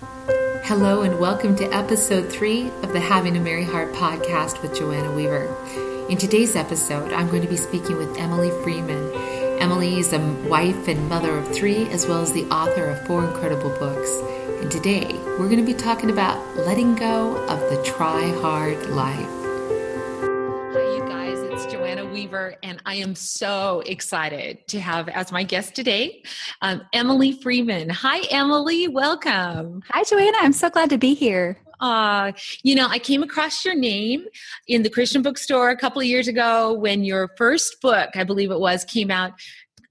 Hello, and welcome to episode three of the Having a Mary Heart podcast with Joanna Weaver. In today's episode, I'm going to be speaking with Emily Freeman. Emily is a wife and mother of three, as well as the author of four incredible books. And today, we're going to be talking about letting go of the try hard life. Weaver, and I am so excited to have as my guest today um, Emily Freeman. Hi, Emily. Welcome. Hi, Joanna. I'm so glad to be here. Uh, you know, I came across your name in the Christian bookstore a couple of years ago when your first book, I believe it was, came out.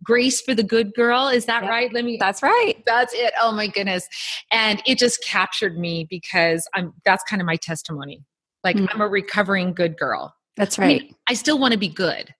Grace for the Good Girl. Is that right? Let me That's right. That's it. Oh my goodness. And it just captured me because I'm that's kind of my testimony. Like mm-hmm. I'm a recovering good girl. That's right. I, mean, I still want to be good.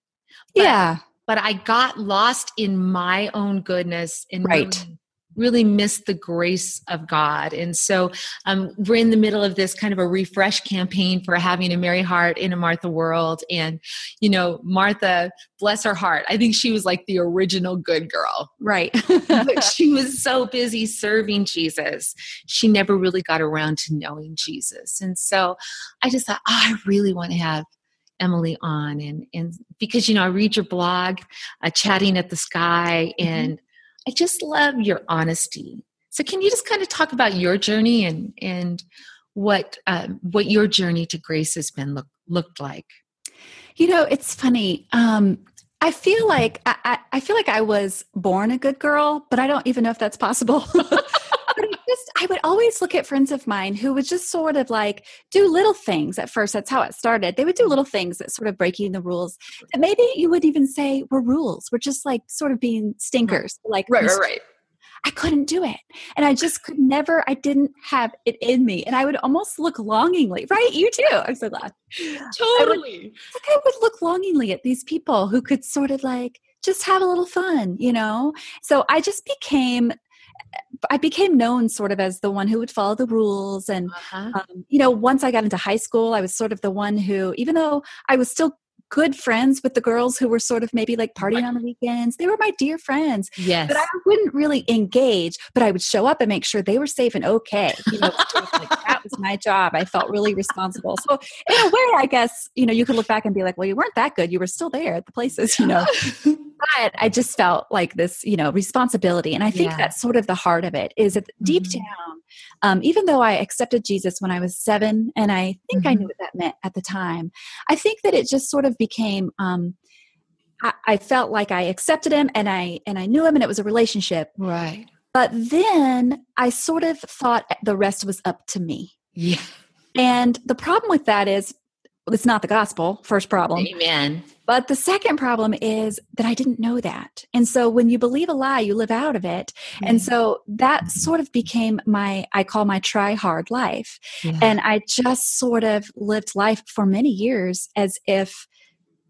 But, yeah. But I got lost in my own goodness and right. really, really missed the grace of God. And so um, we're in the middle of this kind of a refresh campaign for having a Mary Heart in a Martha world. And, you know, Martha, bless her heart, I think she was like the original good girl. Right. but she was so busy serving Jesus, she never really got around to knowing Jesus. And so I just thought, oh, I really want to have Emily on and and because you know I read your blog, uh, chatting at the sky, mm-hmm. and mm-hmm. I just love your honesty. So can you just kind of talk about your journey and and what um, what your journey to grace has been look, looked like? You know, it's funny. Um, I feel like I, I feel like I was born a good girl, but I don't even know if that's possible. just I would always look at friends of mine who would just sort of like do little things at first. That's how it started. They would do little things that sort of breaking the rules that maybe you would even say were rules. We're just like sort of being mm-hmm. stinkers. Like right, right, right. I couldn't do it. And I just could never, I didn't have it in me. And I would almost look longingly, right? You too. I'm so glad. Totally. I would, like I would look longingly at these people who could sort of like just have a little fun, you know? So I just became I became known sort of as the one who would follow the rules. And, uh-huh. um, you know, once I got into high school, I was sort of the one who, even though I was still good friends with the girls who were sort of maybe like partying on the weekends. They were my dear friends. Yes. But I wouldn't really engage, but I would show up and make sure they were safe and okay. You know, like, that was my job. I felt really responsible. So in a way, I guess, you know, you could look back and be like, well, you weren't that good. You were still there at the places, you know. but I just felt like this, you know, responsibility. And I think yeah. that's sort of the heart of it is that deep mm-hmm. down, um, even though I accepted Jesus when I was seven, and I think mm-hmm. I knew what that meant at the time, I think that it just sort of became. Um, I, I felt like I accepted him, and I and I knew him, and it was a relationship. Right. But then I sort of thought the rest was up to me. Yeah. And the problem with that is it's not the gospel, first problem. Amen. But the second problem is that I didn't know that. And so when you believe a lie, you live out of it. Mm-hmm. And so that sort of became my, I call my try hard life. Yeah. And I just sort of lived life for many years as if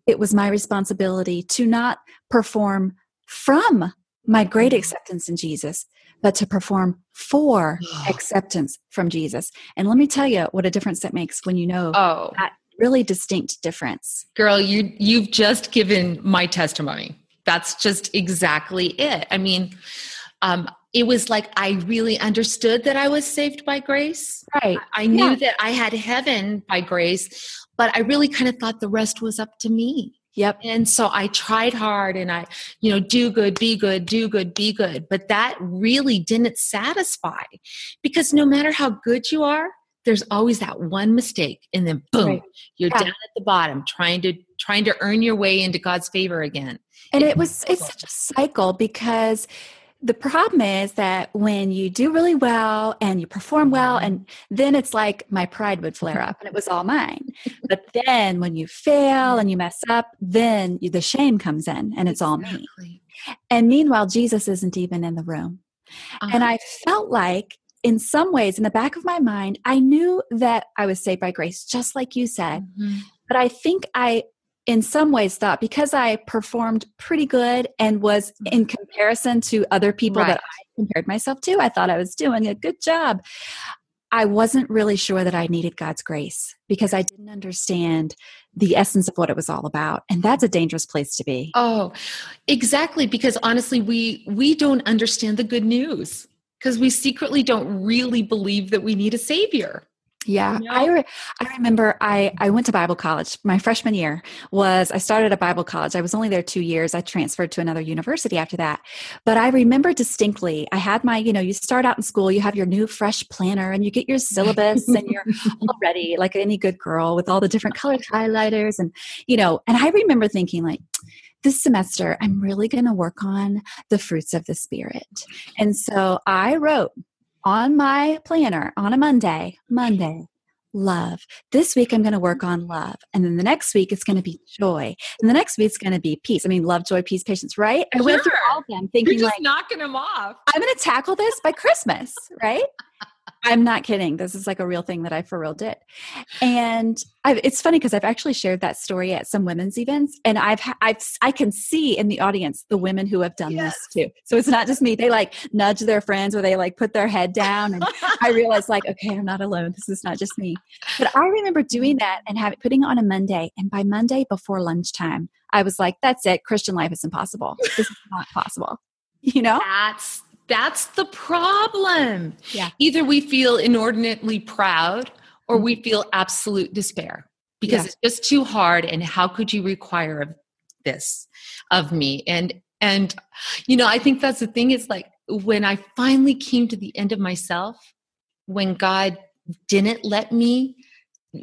it was my responsibility to not perform from my great mm-hmm. acceptance in Jesus, but to perform for acceptance from Jesus. And let me tell you what a difference that makes when you know oh. that really distinct difference. Girl, you you've just given my testimony. That's just exactly it. I mean, um, it was like I really understood that I was saved by grace. Right. I, I knew yeah. that I had heaven by grace, but I really kind of thought the rest was up to me. Yep. And so I tried hard and I, you know, do good, be good, do good, be good. But that really didn't satisfy because no matter how good you are, there's always that one mistake and then boom right. you're yeah. down at the bottom trying to trying to earn your way into god's favor again and it, it was it's such a cycle because the problem is that when you do really well and you perform well mm-hmm. and then it's like my pride would flare up and it was all mine but then when you fail and you mess up then you, the shame comes in and it's all me and meanwhile jesus isn't even in the room uh-huh. and i felt like in some ways, in the back of my mind, I knew that I was saved by grace, just like you said. Mm-hmm. But I think I, in some ways, thought because I performed pretty good and was mm-hmm. in comparison to other people right. that I compared myself to, I thought I was doing a good job. I wasn't really sure that I needed God's grace because I didn't understand the essence of what it was all about and that's a dangerous place to be. Oh, exactly because honestly we we don't understand the good news because we secretly don't really believe that we need a savior. Yeah, I re- I remember I I went to Bible college. My freshman year was I started a Bible college. I was only there 2 years. I transferred to another university after that. But I remember distinctly I had my, you know, you start out in school, you have your new fresh planner and you get your syllabus and you're already like any good girl with all the different colored highlighters and you know, and I remember thinking like this semester I'm really going to work on the fruits of the spirit. And so I wrote on my planner on a Monday, Monday, love. This week I'm going to work on love. And then the next week it's going to be joy. And the next week it's going to be peace. I mean, love, joy, peace, patience, right? I sure. went through all of them thinking You're just like knocking them off. I'm going to tackle this by Christmas, right? I'm not kidding. This is like a real thing that I for real did. And I've, it's funny because I've actually shared that story at some women's events, and I've, I've I can see in the audience the women who have done Yes. this too. So it's not just me. They like nudge their friends, or they like put their head down, and I realized like, okay, I'm not alone. This is not just me. But I remember doing mm. that and having putting on a Monday, and by Monday before lunchtime, I was like, that's it. Christian life is impossible. This is not possible. You know? That's that's the problem. Yeah. Either we feel inordinately proud or we feel absolute despair because Yeah. it's just too hard and how could you require of this of me? And and you know, I think that's the thing is like when I finally came to the end of myself, when God didn't let me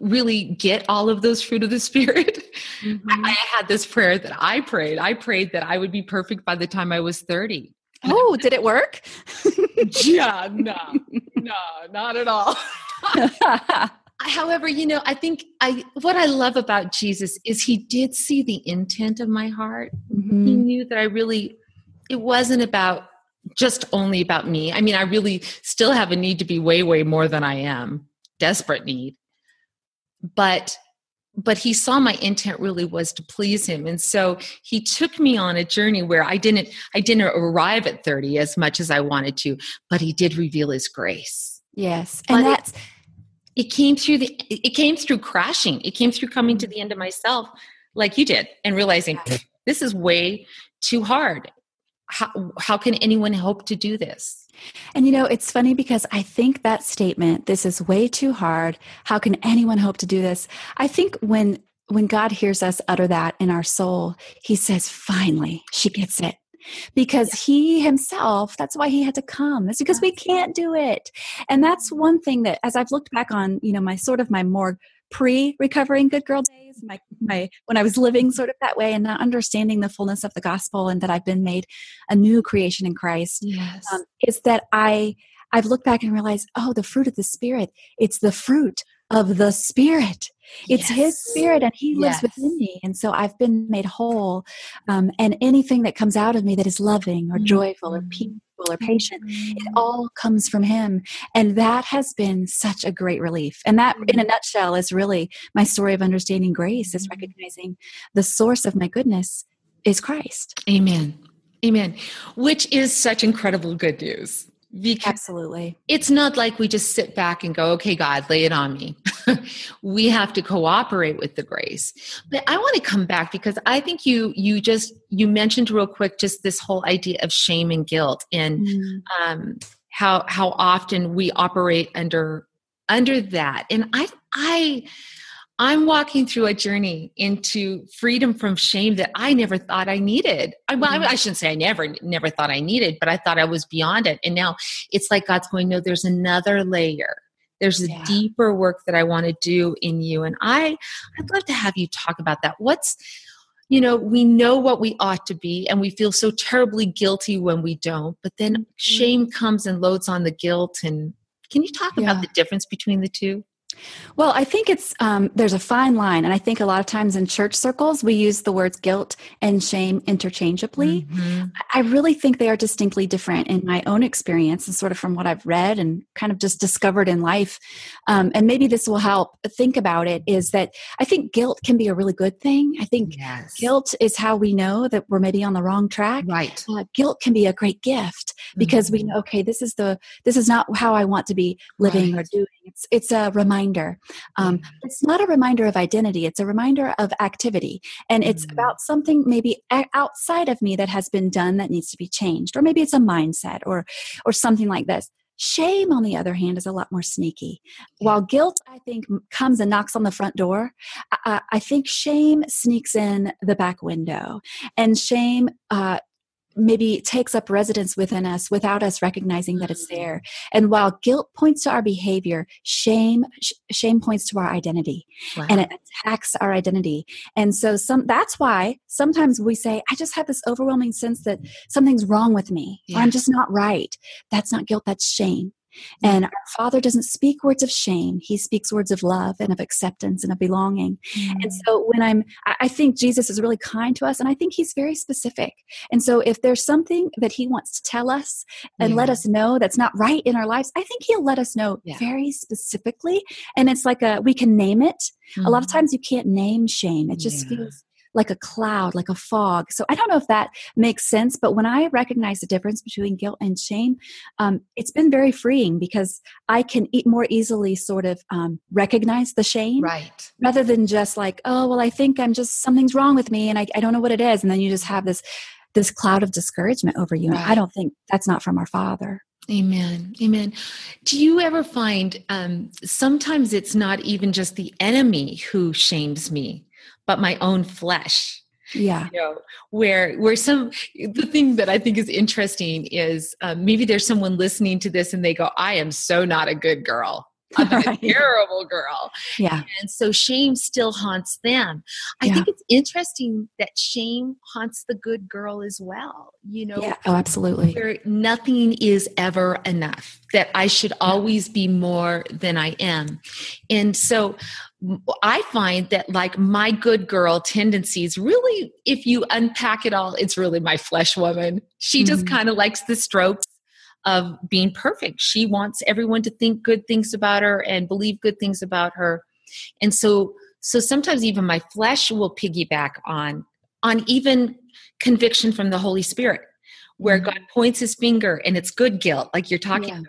really get all of those fruit of the spirit Mm-hmm. I had this prayer that I prayed. I prayed that I would be perfect by the time I was 30. Oh, did it work? Yeah, no, no, not at all. However, you know, I think I what I love about Jesus is he did see the intent of my heart. He Mhm. knew that I really it wasn't about just only about me. I mean, I really still have a need to be way way more than I am. Desperate need. But but he saw my intent really was to please him. And so he took me on a journey where i didn't i didn't arrive at 30 as much as i wanted to but he did reveal his grace. Yes. But And it- that's it came through the it came through crashing. It came through coming to the end of myself like you did and realizing this is way too hard. How, how can anyone hope to do this and you know, it's funny because I think that statement, this is way too hard. How can anyone hope to do this? I think when when God hears us utter that in our soul, he says, finally, she gets it. Because he himself, that's why he had to come. It's because we can't do it. And that's one thing that as I've looked back on, you know, my sort of my more pre-recovering good girl days, my my when I was living sort of that way and not understanding the fullness of the gospel and that I've been made a new creation in Christ yes um, is that I I've looked back and realized, oh, the fruit of the spirit. It's the fruit of the spirit. It's His spirit, and He lives Yes. within me, and so I've been made whole. Um, and anything that comes out of me that is loving or Mhm. joyful or or patient, it mm. all comes from Him, and that has been such a great relief. And that, in a mm. nutshell, is really my story of understanding grace: is mm. recognizing the source of my goodness is Christ. amen. Amen. Which is such incredible good news because Absolutely. it's not like we just sit back and go, okay, God, lay it on me. we have to cooperate with the grace. But I want to come back because I think you you just you mentioned real quick just this whole idea of shame and guilt and Mm. um, how how often we operate under under that. And I I I'm walking through a journey into freedom from shame that I never thought I needed. I, well, Mhm. I shouldn't say I never never thought I needed, but I thought I was beyond it. And now it's like God's going, no, there's another layer. There's a Yeah. deeper work that I want to do in you. And I I'd love to have you talk about that. What's you know, we know what we ought to be, and we feel so terribly guilty when we don't. But then Mm-hmm. shame comes and loads on the guilt. And can you talk Yeah. about the difference between the two? Well, I think it's um, there's a fine line, and I think a lot of times in church circles we use the words guilt and shame interchangeably. Mhm. I really think they are distinctly different in my own experience, and sort of from what I've read and kind of just discovered in life. Um, and maybe this will help think about it. Is that I think guilt can be a really good thing. I think Yes. guilt is how we know that we're maybe on the wrong track. Right. Uh, guilt can be a great gift because we Mhm. know okay this is the this is not how i want to be living or doing it's it's a reminder um, it's not a reminder of identity it's a reminder of activity and it's mm. about something maybe outside of me that has been done that needs to be changed or maybe it's a mindset or or something like this Shame, on the other hand, is a lot more sneaky. While guilt, I think, comes and knocks on the front door, I, I think shame sneaks in the back window. And shame uh, maybe takes up residence within us without us recognizing that it's there. And while guilt points to our behavior shame sh- shame points to our identity. Wow. and it attacks our identity. And so some that's why sometimes we say i just have this overwhelming sense that something's wrong with me. Yeah. or i'm just not right. That's not guilt that's shame and our Father doesn't speak words of shame. He speaks words of love and of acceptance and of belonging. Mm. And so when I'm, I think Jesus is really kind to us and I think he's very specific. And so if there's something that he wants to tell us and yeah. let us know that's not right in our lives, I think he'll let us know yeah. very specifically. And it's like a, we can name it. Mm. A lot of mm-hmm. times you can't name shame. It just yeah. feels like a cloud, like a fog. So I don't know if that makes sense, but when I recognize the difference between guilt and shame, um, it's been very freeing because I can eat more easily sort of um, recognize the shame. Right. Rather than just like, oh, well, I think I'm just, something's wrong with me and I, I don't know what it is. And then you just have this, this cloud of discouragement over you. Right. And I don't think that's not from our Father. Amen. Amen. Do you ever find um, sometimes it's not even just the enemy who shames me? But my own flesh yeah. you know where where some the thing that i think is interesting is uh, maybe there's someone listening to this and they go i am so not a good girl I'm right. a terrible girl. Yeah. And so shame still haunts them. I yeah. think it's interesting that shame haunts the good girl as well. You know, yeah. oh, absolutely. Nothing is ever enough, that I should always be more than I am. And so I find that like my good girl tendencies really, if you unpack it all, it's really my flesh woman. She mm-hmm. just kind of likes the strokes of being perfect. She wants everyone to think good things about her and believe good things about her. And so so sometimes even my flesh will piggyback on on even conviction from the Holy Spirit where mm-hmm. God points his finger and it's good guilt, like you're talking yeah. about.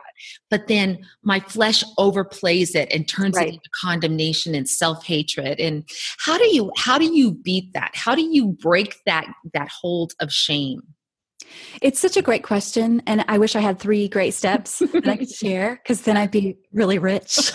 But then my flesh overplays it and turns right. it into condemnation and self-hatred. And how do you how do you beat that? How do you break that that hold of shame? It's such a great question. And I wish I had three great steps that I could share because then I'd be really rich.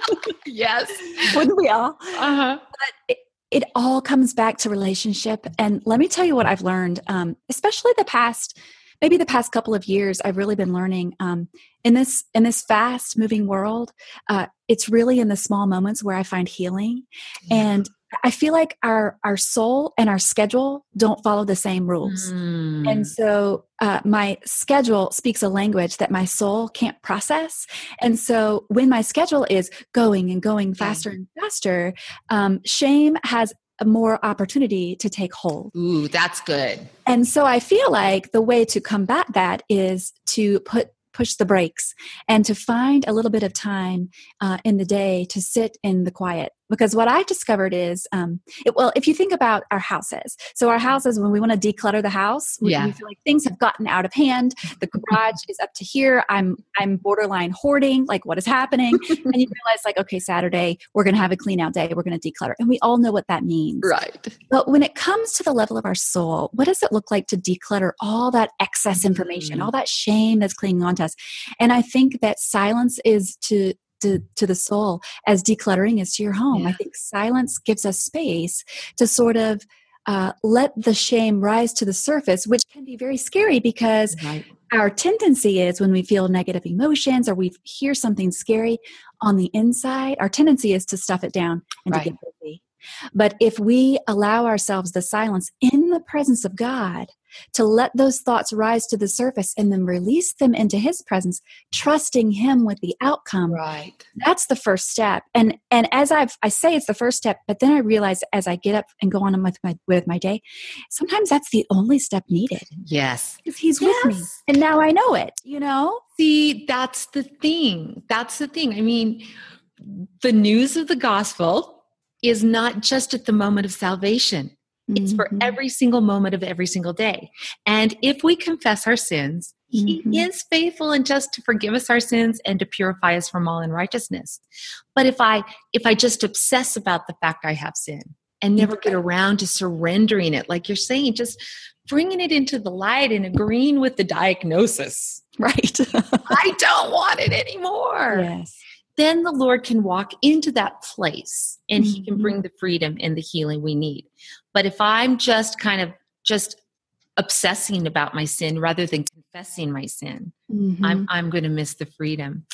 yes. Wouldn't we all? Uh-huh. But it, it, all comes back to relationship. And let me tell you what I've learned, um, especially the past, maybe the past couple of years, I've really been learning um, in this in this fast moving world. Uh, it's really in the small moments where I find healing. Yeah. And I feel like our our soul and our schedule don't follow the same rules, mm. and so uh, my schedule speaks a language that my soul can't process. And so when my schedule is going and going faster and faster, um, shame has a more opportunity to take hold. Ooh, that's good. And so I feel like the way to combat that is to put push the brakes and to find a little bit of time uh, in the day to sit in the quiet because what i discovered is um, it, well if you think about our houses so our houses when we want to declutter the house we, yeah. we feel like things have gotten out of hand the garage is up to here i'm i'm borderline hoarding like what is happening and you realize like okay saturday we're going to have a clean out day we're going to declutter and we all know what that means right but when it comes to the level of our soul what does it look like to declutter all that excess information mm. all that shame that's clinging onto us and i think that silence is to to, to the soul as decluttering is to your home. Yeah. I think silence gives us space to sort of uh, let the shame rise to the surface, which can be very scary because right. our tendency is when we feel negative emotions or we hear something scary on the inside, our tendency is to stuff it down and right. to get busy. But if we allow ourselves the silence in the presence of God, to let those thoughts rise to the surface and then release them into his presence trusting him with the outcome right. that's the first step. And and as i've i say it's the first step but then i realize as i get up and go on with my with my day sometimes that's the only step needed. Yes. Because he's yes. with me. And now i know it you know? See that's the thing. That's the thing. I mean the news of the gospel is not just at the moment of salvation It's for Mhm. every single moment of every single day. And if we confess our sins, He Mhm. is faithful and just to forgive us our sins and to purify us from all unrighteousness. But if I if I just obsess about the fact I have sin and never get around to surrendering it, like you're saying, just bringing it into the light and agreeing with the diagnosis. Right. I don't want it anymore. yes. Then the Lord can walk into that place and He can bring the freedom and the healing we need. But if I'm just kind of just obsessing about my sin rather than confessing my sin, Mhm. I'm I'm going to miss the freedom.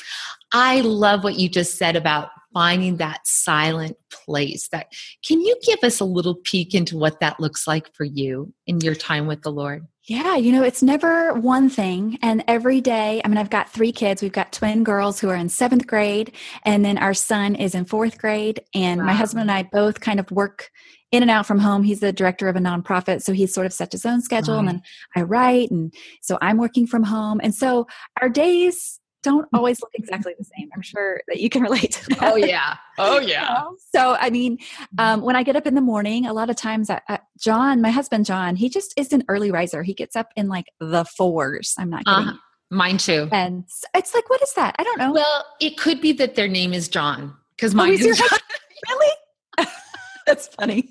I love what you just said about finding that silent place. That can you give us a little peek into what that looks like for you in your time with the Lord? Yeah, you know, it's never one thing. And every day, I mean, I've got three kids. We've got twin girls who are in seventh grade, and then our son is in fourth grade. And my husband and I both kind of work in and out from home. He's the director of a nonprofit, so he's sort of set his own schedule. And then I write, and so I'm working from home. And so our days don't always look exactly the same. I'm sure that you can relate to that. Oh yeah. Oh you know? So, I mean, um, when I get up in the morning, a lot of times, I, I, John, my husband John, he just is an early riser. He gets up in like the fours. I'm not kidding. Uh, mine too. And it's like, what is that? I don't know. Well, it could be that their name is John because Oh, mine is is John. really? That's funny.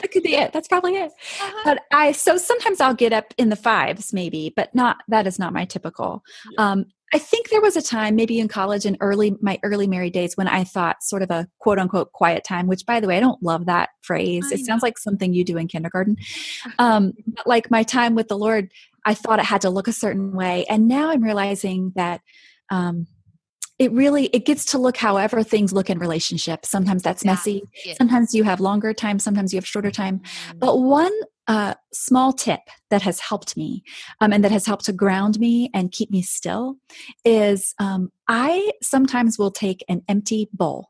That could be it. That's probably it. Uh-huh. But I so sometimes I'll get up in the fives, maybe, but not that is not my typical. Um, I think there was a time, maybe in college and early my early married days, when I thought sort of a quote unquote quiet time. Which, by the way, I don't love that phrase. I it sounds like something you do in kindergarten. Um, but like my time with the Lord, I thought it had to look a certain way, and now I'm realizing that. Um, it really it gets to look however things look in relationships sometimes that's Yeah. messy Yes. sometimes you have longer time sometimes you have shorter time Mm. but one uh, small tip that has helped me um, and that has helped to ground me and keep me still is um, I sometimes will take an empty bowl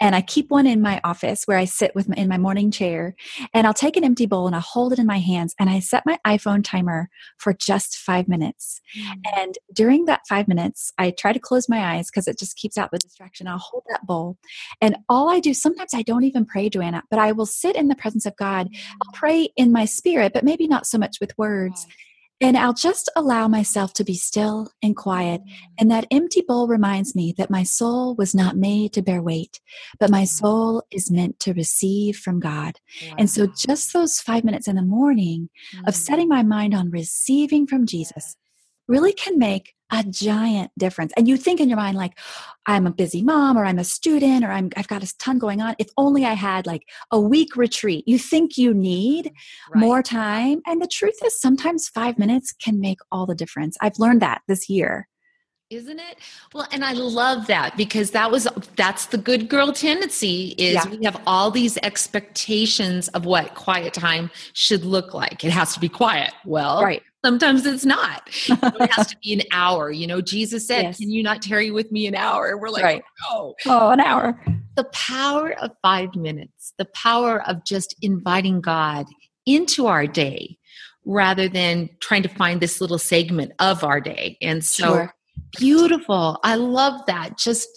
and I keep one in my office where I sit with my, in my morning chair and I'll take an empty bowl and I'll hold it in my hands and I set my iPhone timer for just five minutes mm. and during that five minutes, I try to close my eyes because it just keeps out the distraction. I'll hold that bowl. And all I do, sometimes I don't even pray, Joanna, but I will sit in the presence of God. I'll mm. pray in my spirit, but maybe not so much with words. And I'll just allow myself to be still and quiet. And that empty bowl reminds me that my soul was not made to bear weight, but my mm. soul is meant to receive from God. And so, just those five minutes in the morning of mm. setting my mind on receiving from Jesus really can make a giant difference. And you think in your mind, like, I'm a busy mom, or I'm a student, or I'm, I've got a ton going on. If only I had like a week retreat. You think you need Right. more time. And the truth is, sometimes five minutes can make all the difference. I've learned that this year. isn't it well and i love that because that was that's the good girl tendency is Yeah. we have all these expectations of what quiet time should look like it has to be quiet well Right. Sometimes it's not it has to be an hour you know jesus said Yes. can you not tarry with me an hour and we're like Right. oh Oh, an hour. the power of five minutes, the power of just inviting God into our day rather than trying to find this little segment of our day. And so Sure. beautiful. I love that. Just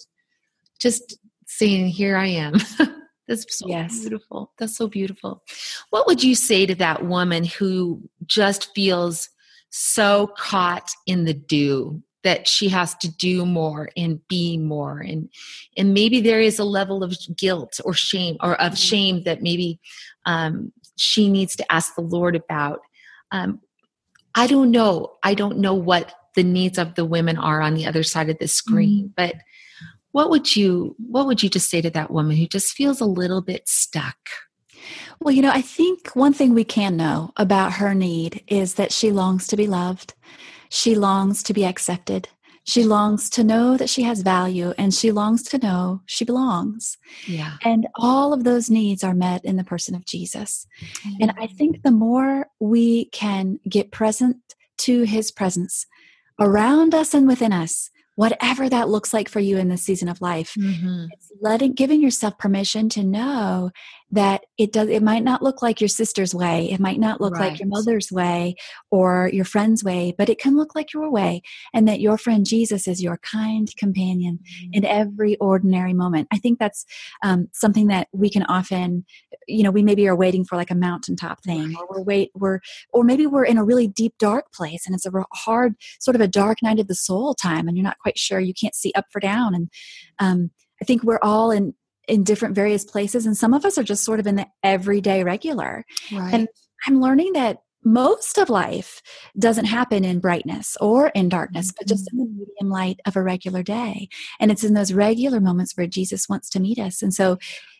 just saying, here I am. That's so Yes. beautiful. That's so beautiful. What would you say to that woman who just feels so caught in the do that she has to do more and be more. And and maybe there is a level of guilt or shame or of shame that maybe um, she needs to ask the lord about. Um, i don't know. I don't know what the needs of the women are on the other side of the screen but what would you what would you just say to that woman who just feels a little bit stuck Well, you know, I think one thing we can know about her need is that she longs to be loved. She longs to be accepted. She longs to know that she has value and she longs to know she belongs. yeah And all of those needs are met in the person of Jesus. And I think the more we can get present to his presence around us and within us, whatever that looks like for you in this season of life, Mhm. it's letting giving yourself permission to know that it does it might not look like your sister's way it might not look right. like your mother's way or your friend's way but it can look like your way and that your friend jesus is your kind companion mm-hmm. in every ordinary moment i think that's um, something that we can often you know we maybe are waiting for like a mountaintop thing right. or we're wait we're or maybe we're in a really deep dark place and it's a hard sort of a dark night of the soul time and you're not quite sure you can't see up or down and um, i think we're all in in different various places and some of us are just sort of in the everyday regular right. and i'm learning that most of life doesn't happen in brightness or in darkness but just in the mm-hmm. medium light of a regular day and it's in those regular moments where jesus wants to meet us and so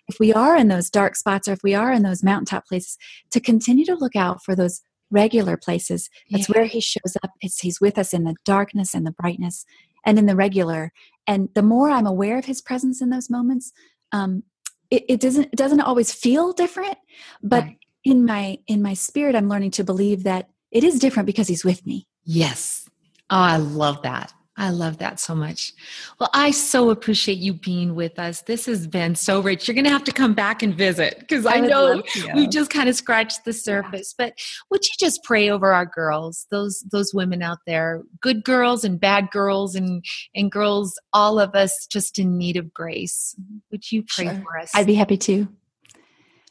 if we are in those dark spots or if we are in those mountaintop places to continue to look out for those regular places that's yeah. where he shows up it's he's with us in the darkness and the brightness and in the regular and the more i'm aware of his presence in those moments um, it, it, doesn't it doesn't always feel different but right. in my in my spirit i'm learning to believe that it is different because he's with me. Yes. Oh i love that I love that so much. Well, I so appreciate you being with us. This has been so rich. You're going to have to come back and visit because I, I know we just kind of scratched the surface. Yeah. But would you just pray over our girls, those those women out there, good girls and bad girls, and and girls, all of us, just in need of grace? Would you pray sure. for us? I'd be happy to.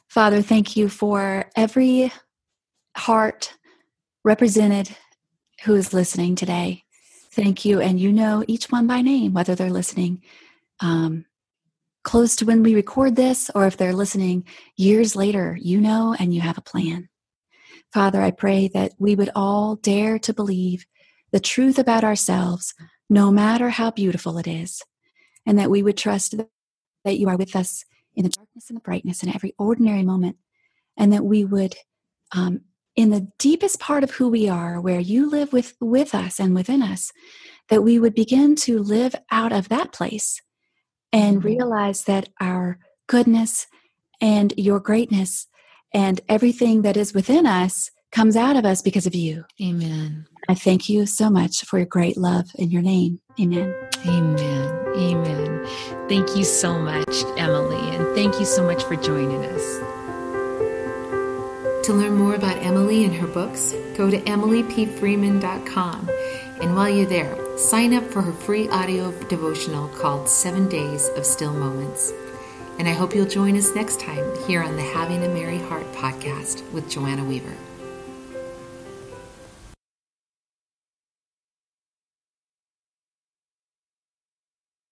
Father, thank you for every heart represented who is listening today. Thank you. And you know each one by name, whether they're listening um, close to when we record this or if they're listening years later, you know and you have a plan. Father, I pray that we would all dare to believe the truth about ourselves, no matter how beautiful it is, and that we would trust that you are with us in the darkness and the brightness in every ordinary moment, and that we would um, in the deepest part of who we are, where you live with, with us and within us, that we would begin to live out of that place and mm-hmm. realize that our goodness and your greatness and everything that is within us comes out of us because of you. Amen. I thank you so much for your great love in your name. Amen. Amen. Amen. Thank you so much, Emily, and thank you so much for joining us. To learn more about Emily and her books, go to emilypfreeman.com. And while you're there, sign up for her free audio devotional called Seven Days of Still Moments. And I hope you'll join us next time here on the Having a Mary Heart podcast with Joanna Weaver.